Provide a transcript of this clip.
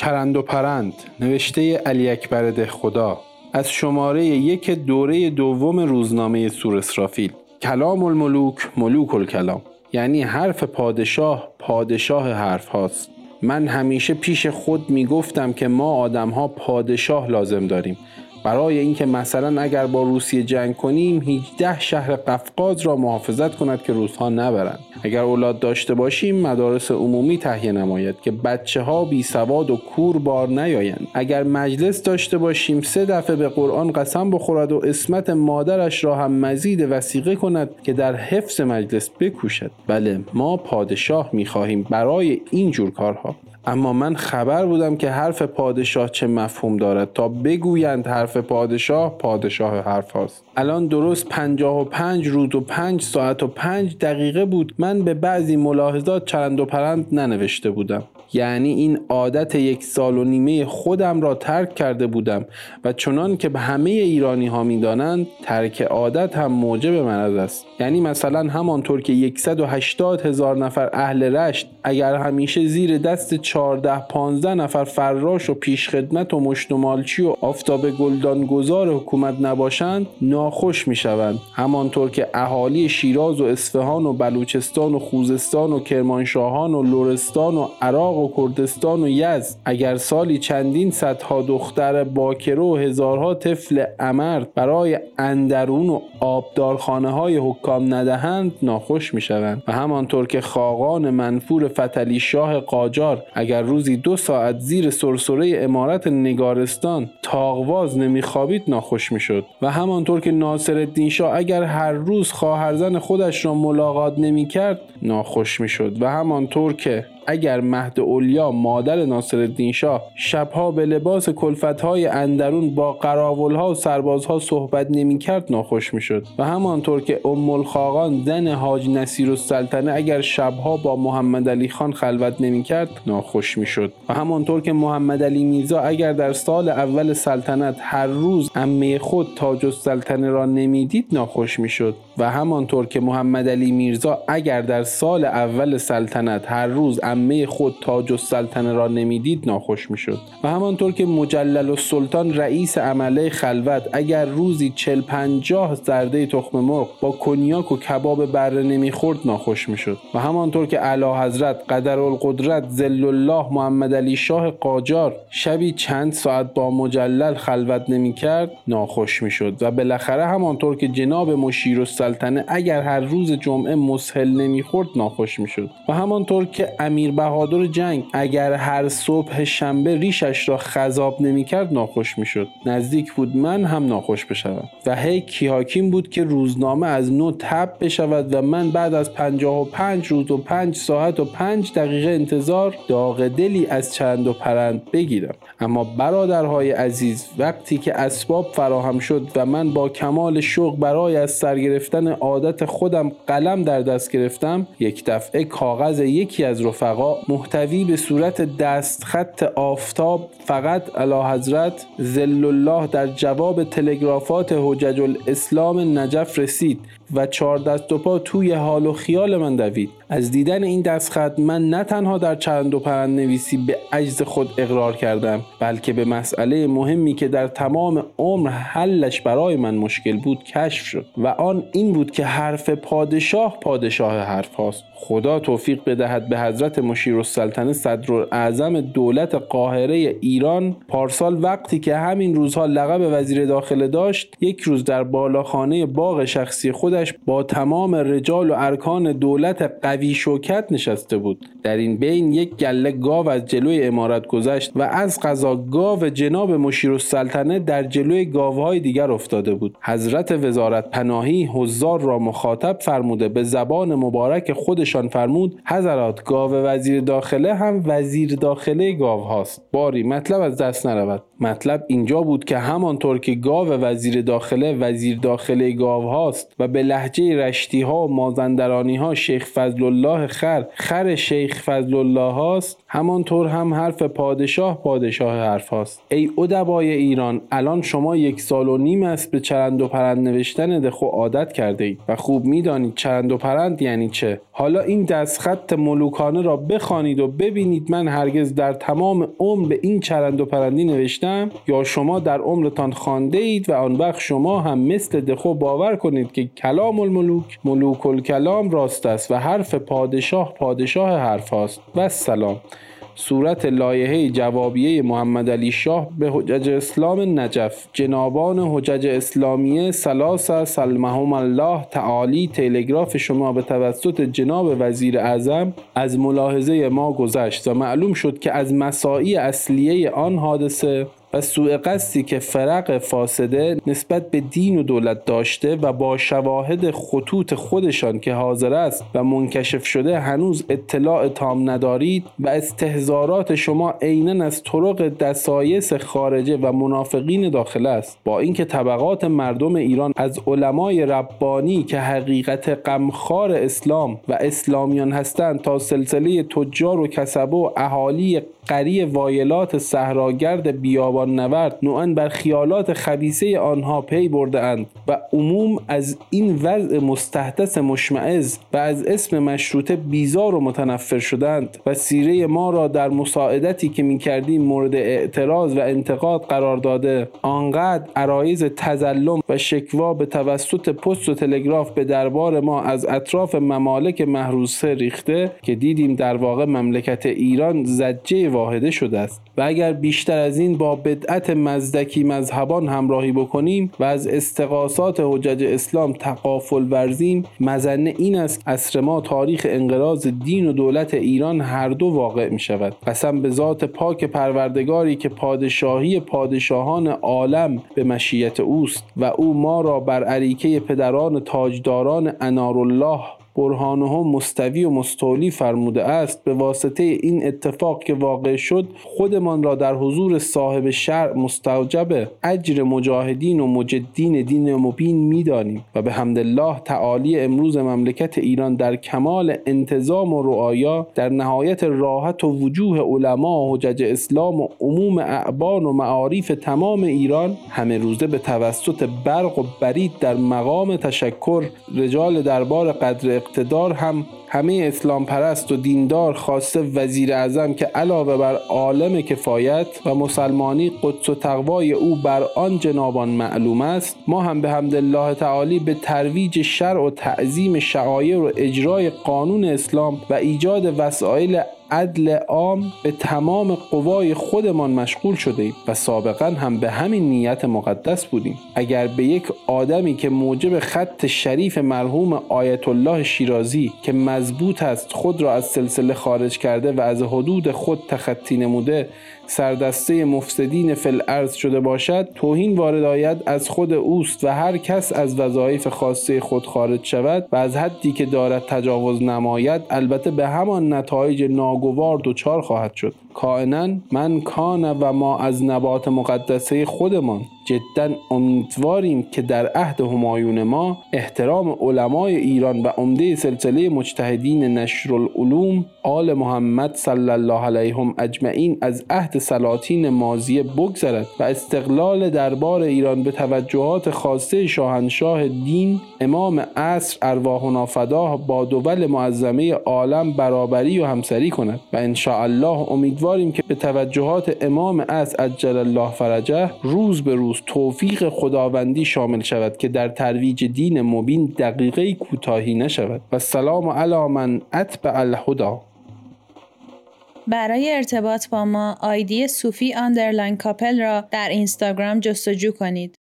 چرند و پرند نوشته علی اکبر خدا از شماره یک دوره دوم روزنامه سور اسرافیل. کلام الملوک ملوک الکلام. یعنی حرف پادشاه پادشاه حرف هاست. من همیشه پیش خود می گفتم که ما آدم ها پادشاه لازم داریم. برای اینکه مثلا اگر با روسیه جنگ کنیم 18 شهر قفقاز را محافظت کند که روسها نبرند. اگر اولاد داشته باشیم مدارس عمومی تهیه نماید که بچه ها بی سواد و کور بار نیایند. اگر مجلس داشته باشیم سه دفعه به قرآن قسم بخورد و اسمت مادرش را هم مزید وسیقه کند که در حفظ مجلس بکوشد. بله ما پادشاه می خواهیم برای این جور کارها. اما من خبر بودم که حرف پادشاه چه مفهوم دارد. تا بگویند حرف پادشاه پادشاه حرف هاست. الان درست پنجاه و پنج روز و پنج ساعت و پنج دقیقه بود. من به بعضی ملاحظات چرند و پرند ننوشته بودم. یعنی این عادت یک سال و نیمه خودم را ترک کرده بودم و چنان که به همه ایرانی ها می دانند ترک عادت هم موجب مرض است. یعنی مثلا همانطور که 180 هزار نفر اهل رشت اگر همیشه زیر دست 14 15 نفر فراش و پیشخدمت و مشت و آفتاب گلدان گذار حکومت نباشند ناخوش می شوند همانطور که اهالی شیراز و اصفهان و بلوچستان و خوزستان و کرمانشاهان و لورستان و عراق و کردستان و یزد. اگر سالی چندین صدها دختر باکره و هزارها طفل امرد برای اندرون و آبدارخانه های حکام ندهند ناخوش می شوند و همانطور که خاقان منفور فتلی شاه قاجار اگر روزی دو ساعت زیر سرسره امارت نگارستان تاغواز نمیخوابید ناخوش می‌شد. و همانطور که ناصر الدین شاه اگر هر روز خواهرزن خودش را ملاقات نمی‌کرد ناخوش می‌شد. و همانطور که اگر مهد اولیا مادر ناصرالدین شاه شبها به لباس کلفتهای اندرون با قراولها و سربازها صحبت نمی‌کرد ناخوش می‌شد. و همانطور که ام الخاقان زن حاج نصیر السلطنه اگر شبها با محمد علی خان خلوت نمی‌کرد ناخوش می‌شد. و همانطور که محمد علی میرزا اگر در سال اول سلطنت هر روز امه خود تاج السلطنه را نمی‌دید ناخوش می‌شد. و همانطور که محمد علی میرزا اگر در سال اول سلطنت هر روز امه خود تاج السلطنه را نمی‌دید ناخوش می‌شد. و همانطور که مجلل و سلطان رئیس عمله خلوت اگر روزی چل پنجاه زرده تخم مرغ با کنیاک و کباب بره نمی‌خورد ناخوش می‌شد. و همانطور که اعلی حضرت قدر القدرت زل الله محمد علی شاه قاجار شبی چند ساعت با مجلل خلوت نمی‌کرد ناخوش می‌شد. و بالاخره همانطور که جناب مشیر اگر هر روز جمعه مسهل نمی‌خورد ناخوش می‌شد. و همانطور که امیر بهادر جنگ اگر هر صبح شنبه ریشش را خذاب نمی‌کرد ناخوش می‌شد. نزدیک بود من هم ناخوش بشوم. و هی کیاکیم بود که روزنامه از نو تب بشود و من بعد از پنجاه و پنج روز و پنج ساعت و پنج دقیقه انتظار داغ دلی از چند و پرند بگیرم. اما برادرهای عزیز وقتی که اسباب فراهم شد و من با کمال شوق برای از سر گرفتن عادت خودم قلم در دست گرفتم یک دفعه کاغذ یکی از رفقا محتوی به صورت دستخط آفتاب فقط علا حضرت زل الله در جواب تلگرافات حجج الاسلام نجف رسید. و چهار دست و پا توی حال و خیال من دوید. از دیدن این دستخط من نه تنها در چند و پرند نویسی به عجز خود اقرار کردم بلکه به مسئله مهمی که در تمام عمر حلش برای من مشکل بود کشف شد و آن این بود که حرف پادشاه پادشاه حرف هاست. خدا توفیق بدهد به حضرت مشیر السلطنه صدر اعظم دولت قاهره ایران پارسال وقتی که همین روزها لقب وزیر داخله داشت یک روز در بالاخانه باغ شخصی با تمام رجال و ارکان دولت قوی شوکت نشسته بود. در این بین یک گله گاو از جلوی امارت گذشت و از قضا گاو جناب مشیر السلطنه در جلوی گاوهای دیگر افتاده بود. حضرت وزارت پناهی حضار را مخاطب فرموده به زبان مبارک خودشان فرمود حضرات گاو وزیر داخله هم وزیر داخله گاو هاست باری مطلب از دست نرود. مطلب اینجا بود که همانطور که گاو وزیر داخله وزیر داخله گاو هاست و به لحجه رشتی ها و مازندرانی ها شیخ فضل الله خر خر شیخ فضل الله هاست همانطور هم حرف پادشاه پادشاه حرف هاست. ای ادبای ایران الان شما یک سال و نیم است به چرند و پرند نوشتن دخو عادت کرده اید و خوب می‌دانید چرند و پرند یعنی چه. حالا این دستخط ملوکانه را بخوانید و ببینید من هرگز در تمام عمر به این چرند و پرندی یا شما در عمرتان خانده اید و آن وقت شما هم مثل دخو باور کنید که کلام الملوک ملوک الکلام راست است و حرف پادشاه پادشاه حرف هاست. و سلام صورت لایحه جوابیه محمد علی شاه به حجج اسلام نجف. جنابان حجج اسلامیه سلاسه سلمهم الله تعالی. تلگراف شما به توسط جناب وزیر اعظم از ملاحظه ما گذشت و معلوم شد که از مساعی اصلیه آن حادثه و سوء قصدی که فرق فاسده نسبت به دین و دولت داشته و با شواهد خطوط خودشان که حاضر است و منکشف شده هنوز اطلاع تام ندارید و استهزارات شما عینا از طرق دسایس خارجه و منافقین داخل است. با اینکه طبقات مردم ایران از علمای ربانی که حقیقت غمخوار اسلام و اسلامیان هستند تا سلسله تجار و کسبه و اهالی قری وایلات صحراگرد بیابان نورد نوعا بر خیالات خبیسه آنها پی برده اند و عموم از این وضع مستحدث مشمعز و از اسم مشروطه بیزار و متنفر شدند و سیره ما را در مساعدتی که می کردیم مورد اعتراض و انتقاد قرار داده. آنقدر عرایز تزلم و شکوا به توسط پست و تلگراف به دربار ما از اطراف ممالک محروسه ریخته که دیدیم در واقع مملکت ایران زجه واحده شده است و اگر بیشتر از این با بدعت مزدکی مذهبان همراهی بکنیم و از استقاسات حجج اسلام تقافل ورزیم مزنه این است اصر ما تاریخ انقراض دین و دولت ایران هر دو واقع می شود. قسم به ذات پاک پروردگاری که پادشاهی پادشاهان عالم به مشیت اوست و او ما را بر عریکه پدران تاجداران انارالله برهانه مستوی و مستولی فرموده است. به واسطه این اتفاق که واقع شد خودمان را در حضور صاحب شرع مستوجب اجر مجاهدین و مجدین دین مبین می‌دانیم و به الله تعالی امروز مملکت ایران در کمال انتظام و رعایا در نهایت راحت و وجوه علما و حجج اسلام و عموم اعبان و معارف تمام ایران همه روزه به توسط برق و برید در مقام تشکر رجال دربار قدر اقتدار هم همه اسلام پرست و دیندار خواسته وزیر اعظم که علاوه بر عالم کفایت و مسلمانی قدس و تقوای او بر آن جنابان معلوم است ما هم به حمد الله تعالی به ترویج شرع و تعظیم شعایر و اجرای قانون اسلام و ایجاد وسایل عدل عام به تمام قوای خودمان مشغول شده و سابقا هم به همین نیت مقدس بودیم. اگر به یک آدمی که موجب خط شریف مرحوم آیت الله شیرازی که مضبوط است خود را از سلسله خارج کرده و از حدود خود تخطی نموده سردسته مفسدین فل ارز شده باشد توهین وارد آید از خود اوست و هر کس از وظایف خاصه خود خارج شود و از حدی که دارد تجاوز نماید البته به همان نتایج ناگوار دچار خواهد شد. کائنا من کان و ما از نبات مقدسه خودمان. جدا امیدواریم که در عهد همایون ما احترام علمای ایران و عمده سلسله مجتهدین نشر العلوم آل محمد صلی الله علیهم اجمعین از عهد سلاطین مازیه بگذرد و استقلال دربار ایران به توجهات خاصه شاهنشاه دین امام عصر ارواح فداه با دول معظمه عالم برابری و همسری کند و ان الله امیدواریم که به توجهات امام عصر عجل الله فرجه روز به روز توفیق خداوندی شامل شود که در ترویج دین مبین دقیقه کوتاهی نشود و سلام علی من اتبع الهدا برای ارتباط با ما آیدی صوفی underline couple را در اینستاگرام جستجو کنید.